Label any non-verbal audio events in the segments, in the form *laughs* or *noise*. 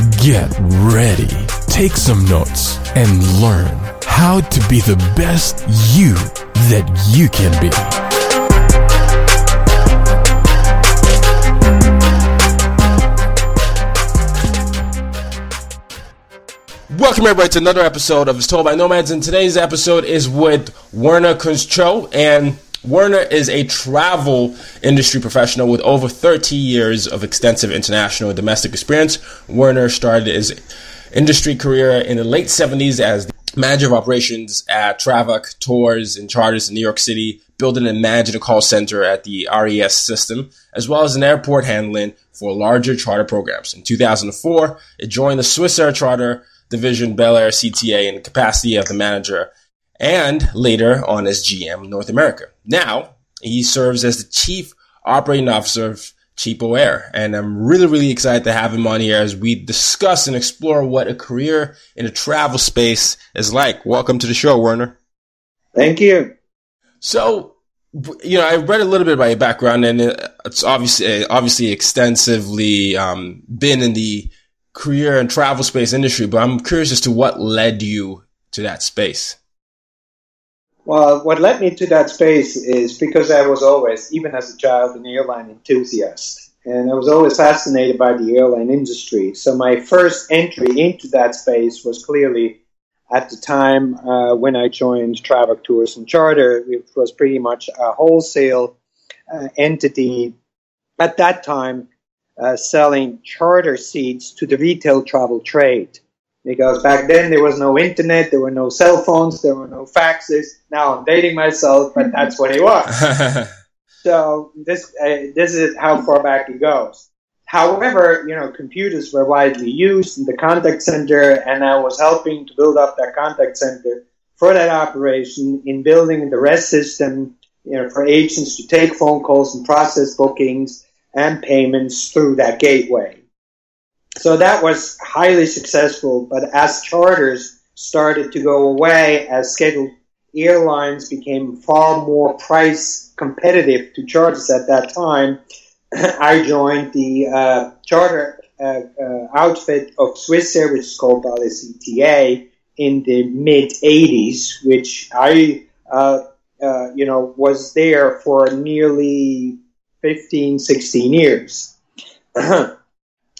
Get ready, take some notes, and learn how to be the best you that you can be. Welcome everybody to another episode of As Told by Nomads. And today's episode is with Werner Kunz-Cho. And Werner is a travel industry professional with over 30 years of extensive international and domestic experience. Werner started his industry career in the late 70s as manager of operations at Travac Tours and Charters in New York City, building and managing a call center at the RES system, as well as an airport handling for larger charter programs. In 2004, it joined the Swissair Charter division Balair CTA in the capacity of the manager and later on as GM North America. Now he serves as the chief operating officer of CheapOair. And I'm really, really excited to have him on here as we discuss and explore what a career in the travel space is like. Welcome to the show, Werner. Thank you. So, you know, I read a little bit about your background, and it's obviously obviously extensively um, been in the career and travel space industry, but I'm curious as to what led you to that space. Well, what led me to that space is because I was always, even as a child, an airline enthusiast. And I was always fascinated by the airline industry. So my first entry into that space was clearly at the time uh, when I joined Travac Tours and Charter, which was pretty much a wholesale uh, entity at that time uh, selling charter seats to the retail travel trade. Because back then there was no internet, there were no cell phones, there were no faxes. Now I'm dating myself, but that's what it was. *laughs* so this uh, this is how far back it goes. However, you know, computers were widely used in the contact center, and I was helping to build up that contact center for that operation in building the REST system, you know, for agents to take phone calls and process bookings and payments through that gateway. So that was highly successful, but as charters started to go away, as scheduled airlines became far more price competitive to charters at that time, *clears throat* I joined the uh, charter uh, uh, outfit of Swissair, which is called CTA, in the mid 80s, which I, uh, uh, you know, was there for nearly 15, 16 years. *clears throat*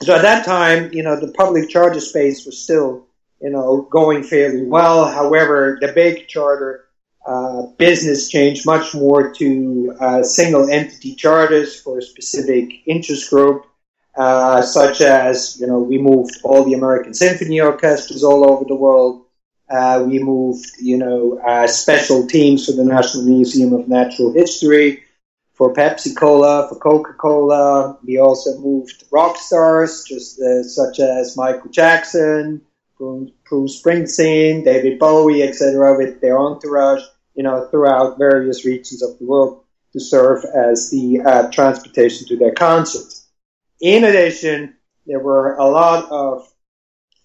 so at that time, you know, the public charter space was still, you know, going fairly well. However, the big charter uh, business changed much more to uh, single entity charters for a specific interest group, uh, such as, you know, we moved all the American symphony orchestras all over the world. Uh, we moved, you know, uh, special teams for the National Museum of Natural History for Pepsi Cola, for Coca Cola. We also moved rock stars, just uh, such as Michael Jackson, Bruce Springsteen, David Bowie, etc., with their entourage, you know, throughout various regions of the world to serve as the uh, transportation to their concerts. In addition, there were a lot of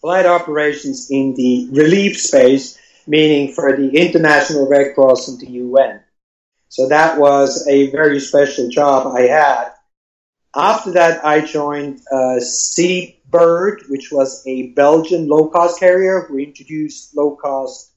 flight operations in the relief space, meaning for the International Red Cross and the UN. So that was a very special job I had. After that, I joined uh, CityBird, which was a Belgian low-cost carrier who introduced low-cost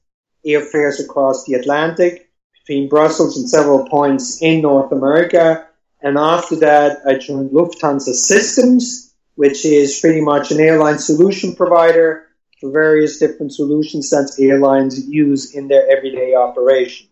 airfares across the Atlantic between Brussels and several points in North America. And after that, I joined Lufthansa Systems, which is pretty much an airline solution provider for various different solutions that airlines use in their everyday operation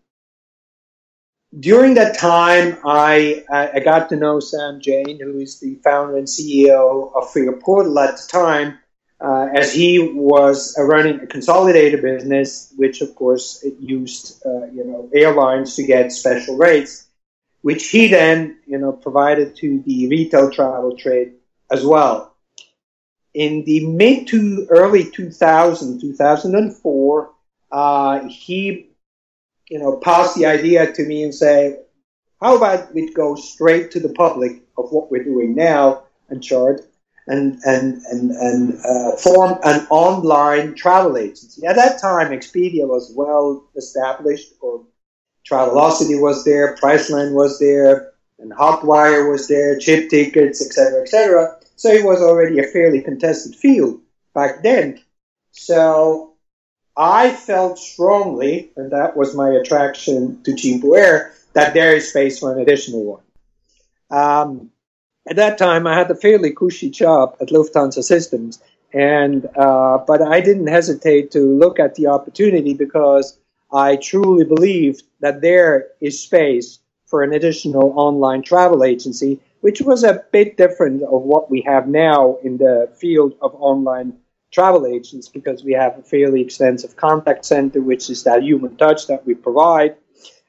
during that time, I, I got to know Sam Jain, who is the founder and CEO of Fareportal at the time, uh, as he was uh, running a consolidated business, which of course used uh, you know airlines to get special rates, which he then you know provided to the retail travel trade as well. In the mid to early 2000, 2004, uh, he you know, pass the idea to me and say, how about we go straight to the public of what we're doing now and chart and, and, and, and uh, form an online travel agency. At that time, Expedia was well established, or Travelocity was there, Priceline was there, and Hotwire was there, Cheap Tickets, etc., etc. So it was already a fairly contested field back then. So I felt strongly, and that was my attraction to Air, that there is space for an additional one. Um, at that time, I had a fairly cushy job at Lufthansa Systems, and uh, but I didn't hesitate to look at the opportunity because I truly believed that there is space for an additional online travel agency, which was a bit different of what we have now in the field of online travel agents because we have a fairly extensive contact center, which is that human touch that we provide.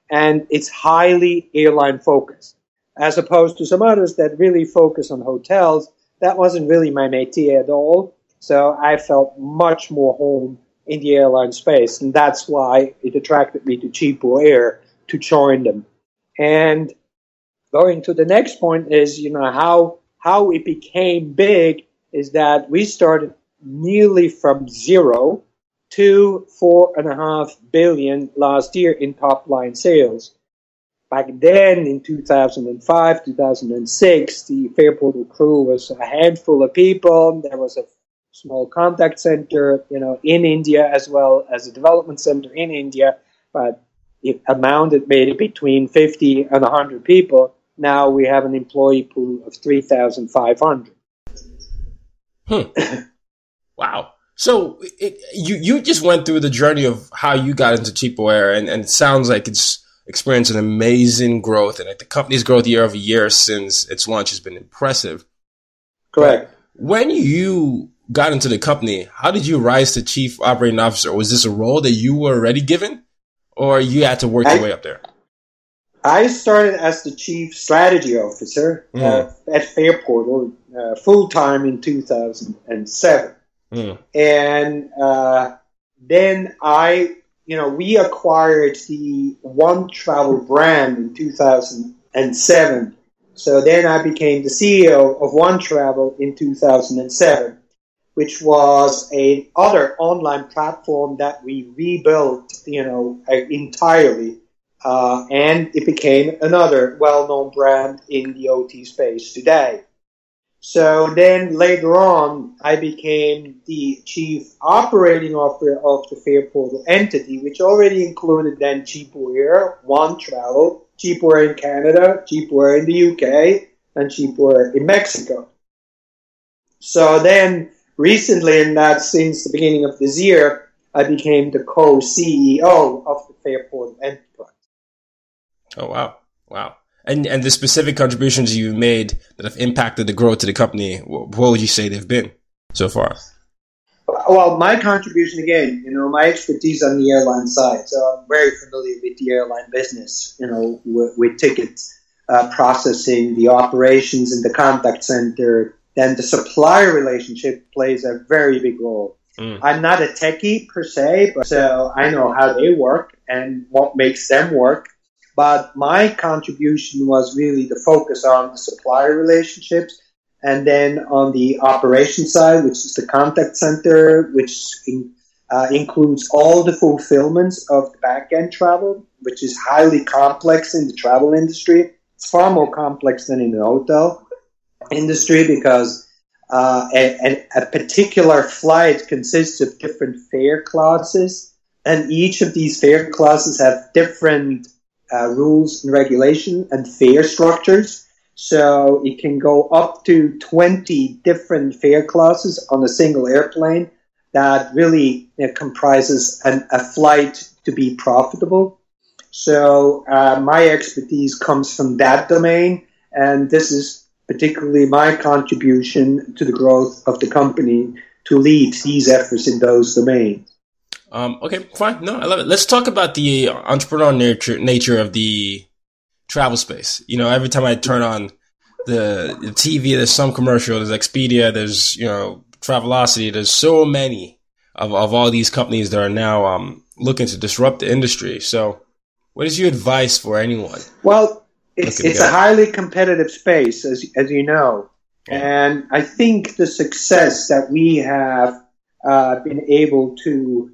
And it's highly airline focused, as opposed to some others that really focus on hotels. That wasn't really my métier at all. So I felt much more home in the airline space. And that's why it attracted me to CheapOair to join them. And going to the next point is, you know, how, how it became big is that we started nearly from zero to four and a half billion last year in top line sales. Back then in 2005, 2006, the Fareportal crew was a handful of people. There was a small contact center, you know, in India as well as a development center in India, but it amounted maybe between 50 and 100 people. Now we have an employee pool of 3,500. Hmm. *laughs* Wow. So it, you you just went through the journey of how you got into CheapOair, and, and it sounds like it's experienced an amazing growth, and like the company's growth year over year since its launch has been impressive. Correct. But when you got into the company, how did you rise to chief operating officer? Was this a role that you were already given, or you had to work I, your way up there? I started as the chief strategy officer mm. uh, at Fareportal uh, full time in 2007. Mm. And uh, then I, you know, we acquired the One Travel brand in 2007. So then I became the CEO of One Travel in 2007, which was a other online platform that we rebuilt, you know, entirely. Uh, and it became another well-known brand in the OT space today. So then later on, I became the chief operating officer of the Fareportal entity, which already included then Cheapo One Travel, Cheapo in Canada, Cheapo in the UK, and Cheapo in Mexico. So then recently, and that since the beginning of this year, I became the co-CEO of the Fareportal enterprise. Oh wow, wow! And and the specific contributions you've made that have impacted the growth of the company, what would you say they've been so far? Well, my contribution again, you know, my expertise on the airline side, so I'm very familiar with the airline business, you know, with, with tickets uh, processing, the operations in the contact center, then the supplier relationship plays a very big role. Mm. I'm not a techie per se, but so I know how they work and what makes them work. But my contribution was really the focus on the supplier relationships and then on the operation side, which is the contact center, which in, uh, includes all the fulfillments of the back end travel, which is highly complex in the travel industry. It's far more complex than in the hotel industry because uh, a, a, particular flight consists of different fare classes, and each of these fare classes have different uh, rules and regulation and fare structures. So it can go up to 20 different fare classes on a single airplane that really know, comprises an, a flight to be profitable. So uh, my expertise comes from that domain, and this is particularly my contribution to the growth of the company to lead these efforts in those domains. Um, okay, fine. No, I love it. Let's talk about the entrepreneurial nature nature of the travel space. You know, every time I turn on the, the TV, there's some commercial. There's Expedia. There's you know Travelocity. There's so many of of all these companies that are now um, looking to disrupt the industry. So, what is your advice for anyone? Well, it's, it's a highly competitive space, as, as you know. And I think the success that we have uh, been able to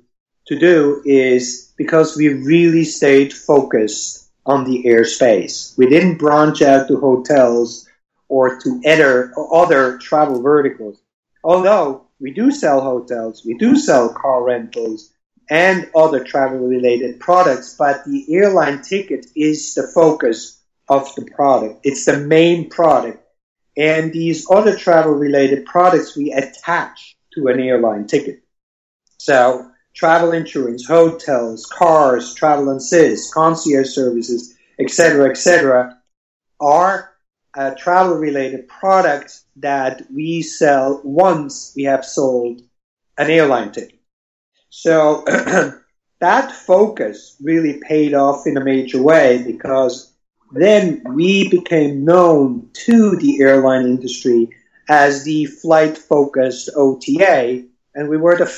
to do is because we really stayed focused on the airspace. We didn't branch out to hotels or to other other travel verticals. Although we do sell hotels, we do sell car rentals and other travel related products, but the airline ticket is the focus of the product. It's the main product. And these other travel related products we attach to an airline ticket. So travel insurance, hotels, cars, travel assist, concierge services, etc., etc., are travel related products that we sell once we have sold an airline ticket. So *clears throat* that focus really paid off in a major way because then we became known to the airline industry as the flight focused OTA, and we were the.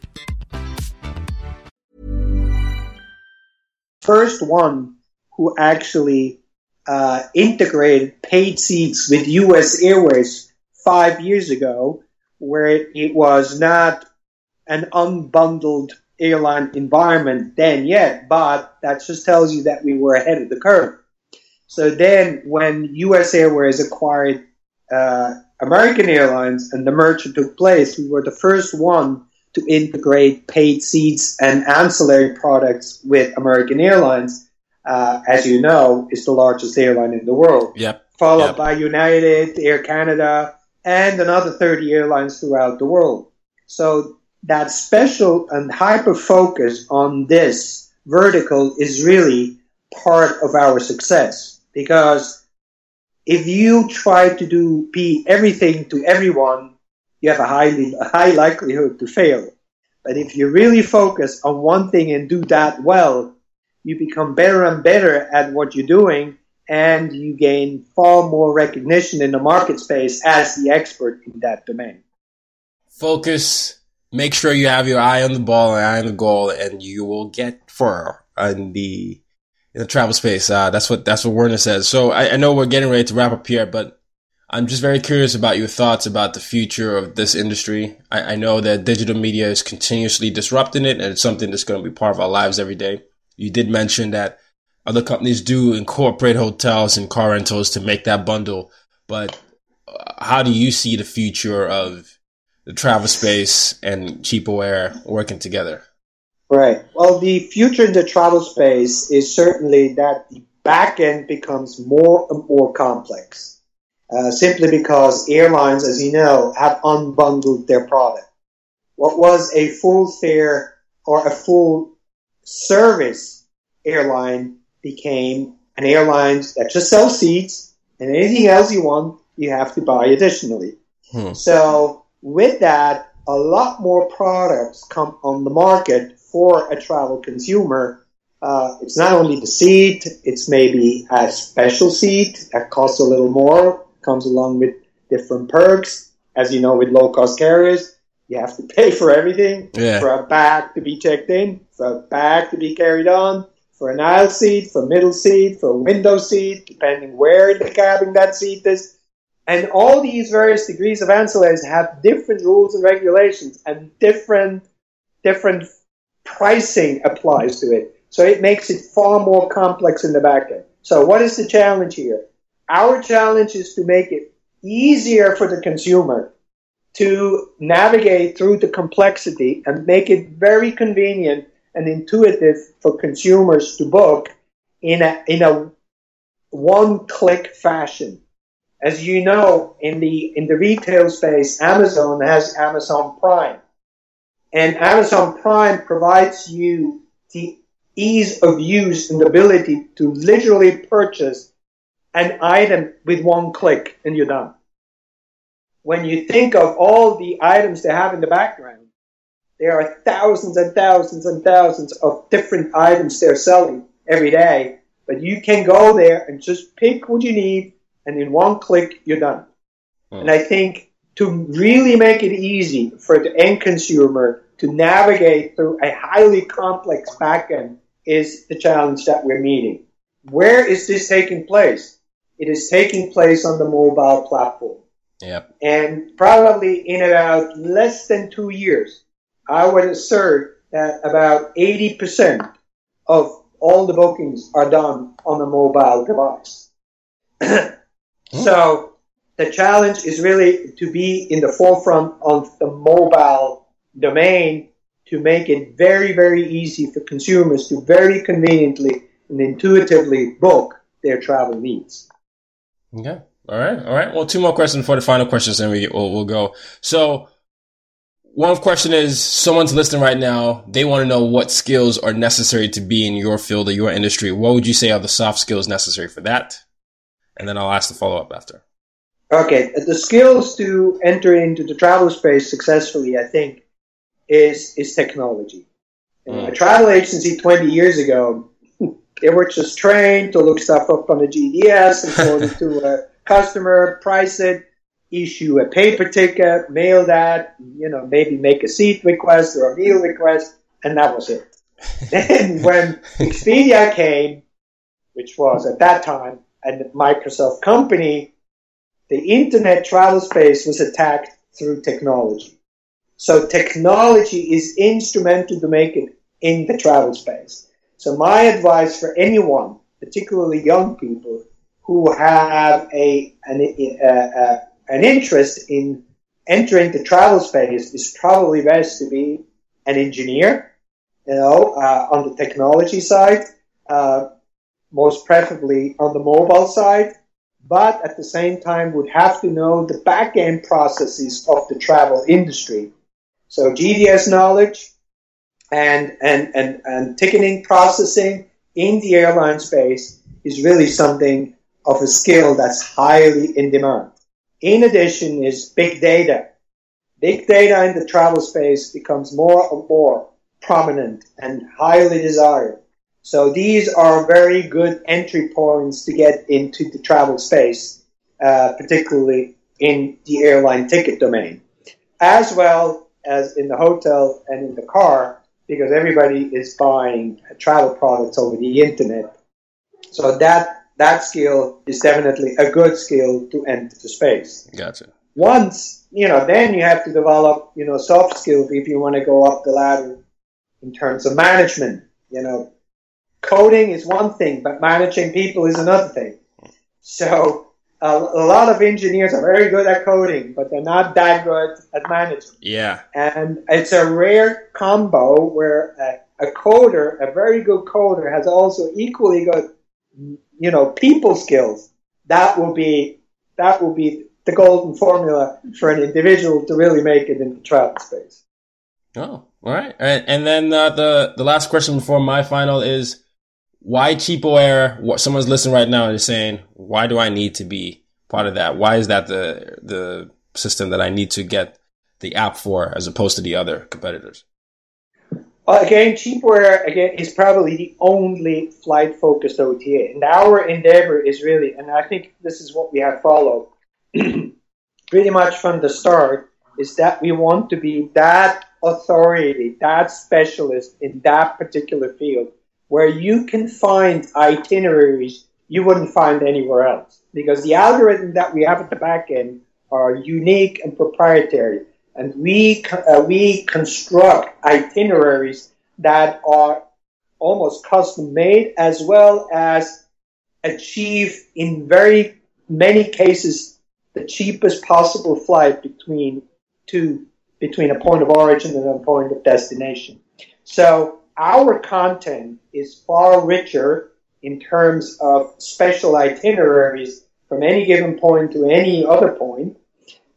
First one who actually uh, integrated paid seats with U.S. Airways five years ago, where it was not an unbundled airline environment then yet, but that just tells you that we were ahead of the curve. So then, when U.S. Airways acquired uh, American Airlines and the merger took place, we were the first one to integrate paid seats and ancillary products with American Airlines. Uh, as you know, is the largest airline in the world. Yep. Followed yep. by United, Air Canada, and another 30 airlines throughout the world. So that special and hyper focus on this vertical is really part of our success because if you try to do be everything to everyone, you have a highly a high likelihood to fail. But if you really focus on one thing and do that well, you become better and better at what you're doing and you gain far more recognition in the market space as the expert in that domain. Focus. Make sure you have your eye on the ball and eye on the goal, and you will get far in the in the travel space. Uh, that's what that's what Werner says. So I, I know we're getting ready to wrap up here, but I'm just very curious about your thoughts about the future of this industry. I, I know that digital media is continuously disrupting it, and it's something that's going to be part of our lives every day. You did mention that other companies do incorporate hotels and car rentals to make that bundle. But uh, how do you see the future of the travel space and CheapOair working together? Right. Well, the future in the travel space is certainly that the back end becomes more and more complex. Uh, simply because airlines, as you know, have unbundled their product. What was a full fare or a full service airline became an airline that just sells seats and anything else you want, you have to buy additionally. Hmm. So with that, a lot more products come on the market for a travel consumer. Uh, it's not only the seat, it's maybe a special seat that costs a little more, comes along with different perks. As you know, with low cost carriers, you have to pay for everything. Yeah. For a bag to be checked in, for a bag to be carried on, for an aisle seat, for middle seat, for a window seat, depending where in the cabin that seat is. And all these various degrees of ancillaries have different rules and regulations and different different pricing applies to it. So it makes it far more complex in the back end. So what is the challenge here? Our challenge is to make it easier for the consumer to navigate through the complexity and make it very convenient and intuitive for consumers to book in a, in a one click fashion. As you know, in the, in the retail space, Amazon has Amazon Prime. And Amazon Prime provides you the ease of use and ability to literally purchase an item with one click and you're done. When you think of all the items they have in the background, there are thousands and thousands and thousands of different items they're selling every day. But you can go there and just pick what you need and in one click you're done. Hmm. And I think to really make it easy for the end consumer to navigate through a highly complex backend is the challenge that we're meeting. Where is this taking place? It is taking place on the mobile platform. Yep. And probably in about less than two years, I would assert that about 80% of all the bookings are done on a mobile device. *clears throat* so the challenge is really to be in the forefront of the mobile domain to make it very, very easy for consumers to very conveniently and intuitively book their travel needs. Okay. All right. All right. Well, two more questions for the final questions, and we we'll, we'll go. So, one question is: someone's listening right now. They want to know what skills are necessary to be in your field or your industry. What would you say are the soft skills necessary for that? And then I'll ask the follow up after. Okay, the skills to enter into the travel space successfully, I think, is is technology. Mm. A travel agency 20 years ago, they were just trained to look stuff up on the GDS and forward it to a customer, price it, issue a paper ticket, mail that, you know, maybe make a seat request or a meal request, and that was it. *laughs* then when Expedia came, which was at that time a Microsoft company, the internet travel space was attacked through technology. So technology is instrumental to make it in the travel space. So my advice for anyone, particularly young people who have a an, a, an interest in entering the travel space, is probably best to be an engineer, you know, uh, on the technology side, uh, most preferably on the mobile side, but at the same time would have to know the back end processes of the travel industry. So GDS knowledge and, and, and, and ticketing processing in the airline space is really something of a skill that's highly in demand. In addition is big data. Big data in the travel space becomes more and more prominent and highly desired. So these are very good entry points to get into the travel space, uh, particularly in the airline ticket domain, as well as in the hotel and in the car, because everybody is buying travel products over the internet. So that that skill is definitely a good skill to enter the space. Gotcha. Once you know, then you have to develop you know soft skills if you want to go up the ladder in terms of management. You know, coding is one thing, but managing people is another thing. So a, a lot of engineers are very good at coding, but they're not that good at management. Yeah. And it's a rare combo where a, a coder, a very good coder, has also equally good, you know, people skills. That will be that will be the golden formula for an individual to really make it in the travel space. Oh, all right. And, and then uh, the the last question before my final is why CheapOair? What someone's listening right now is saying, why do I need to be part of that? Why is that the the system that I need to get the app for as opposed to the other competitors? Well, again, CheapOair again is probably the only flight focused OTA, and our endeavor is really, and I think this is what we have followed *clears throat* pretty much from the start, is that we want to be that authority, that specialist in that particular field, where you can find itineraries you wouldn't find anywhere else, because the algorithm that we have at the back end are unique and proprietary and we uh, we construct itineraries that are almost custom made as well as achieve in very many cases the cheapest possible flight between two between a point of origin and a point of destination. So our content is far richer in terms of special itineraries from any given point to any other point.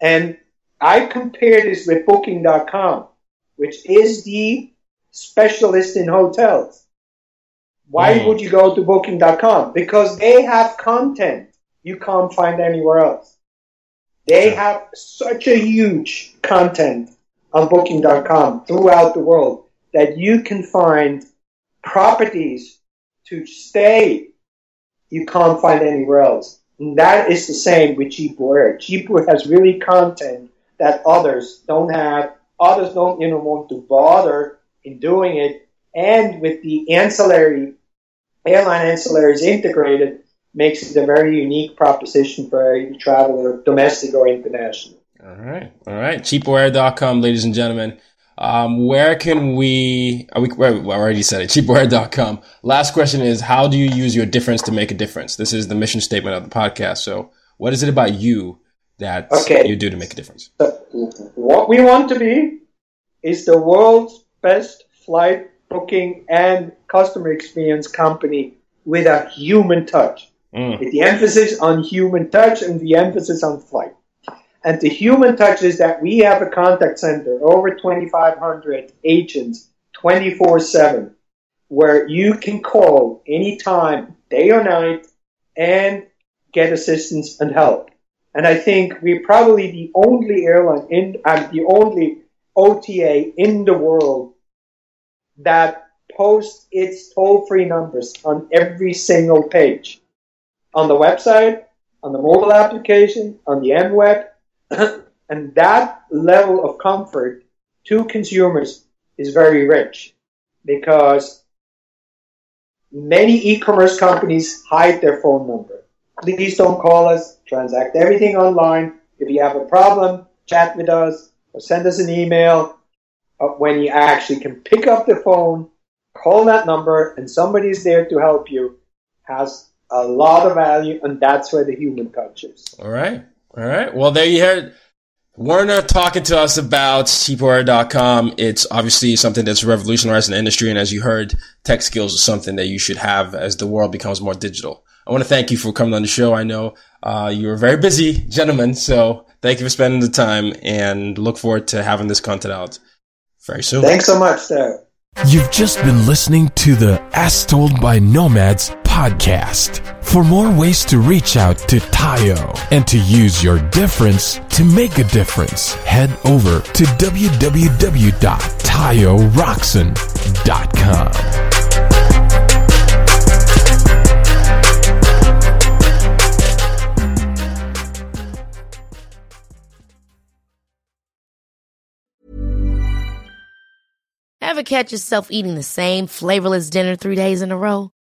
And I compare this with Booking.com, which is the specialist in hotels. Why mm. would you go to Booking.com? Because they have content you can't find anywhere else. They have such a huge content on Booking.com throughout the world that you can find properties to stay you can't find anywhere else. And that is the same with Cheaper Cheaper has really content that others don't have. Others don't, you know, want to bother in doing it. And with the ancillary, airline ancillaries integrated, makes it a very unique proposition for a traveler, domestic or international. All right. All right. Cheapoair.com, ladies and gentlemen. Um, where can we, we, well, I already said it, *laughs* cheapoair.com. Last question is, how do you use your difference to make a difference? This is the mission statement of the podcast. So what is it about you that okay. you do to make a difference? What we want to be is the world's best flight booking and customer experience company with a human touch. Mm. With the emphasis on human touch and the emphasis on flight. And the human touch is that we have a contact center, over 2,500 agents, 24 7, where you can call anytime, day or night, and get assistance and help. And I think we're probably the only airline in, the only OTA in the world that posts its toll free numbers on every single page. On the website, on the mobile application, on the MWeb. *coughs* and that level of comfort to consumers is very rich because many e-commerce companies hide their phone number. Please don't call us. Transact everything online. If you have a problem, chat with us or send us an email. Uh, when you actually can pick up the phone, call that number, and somebody is there to help you, has a lot of value, and that's where the human touch is. All right. All right. Well, there you heard Werner talking to us about cheapoair.com. It's obviously something that's revolutionizing the industry. And as you heard, tech skills is something that you should have as the world becomes more digital. I want to thank you for coming on the show. I know uh, you're a very busy gentleman, so thank you for spending the time and look forward to having this content out very soon. Thanks so much, sir. You've just been listening to the As Told by Nomads podcast. For more ways to reach out to Tayo and to use your difference to make a difference, head over to www.tayorockson.com. Ever catch yourself eating the same flavorless dinner three days in a row?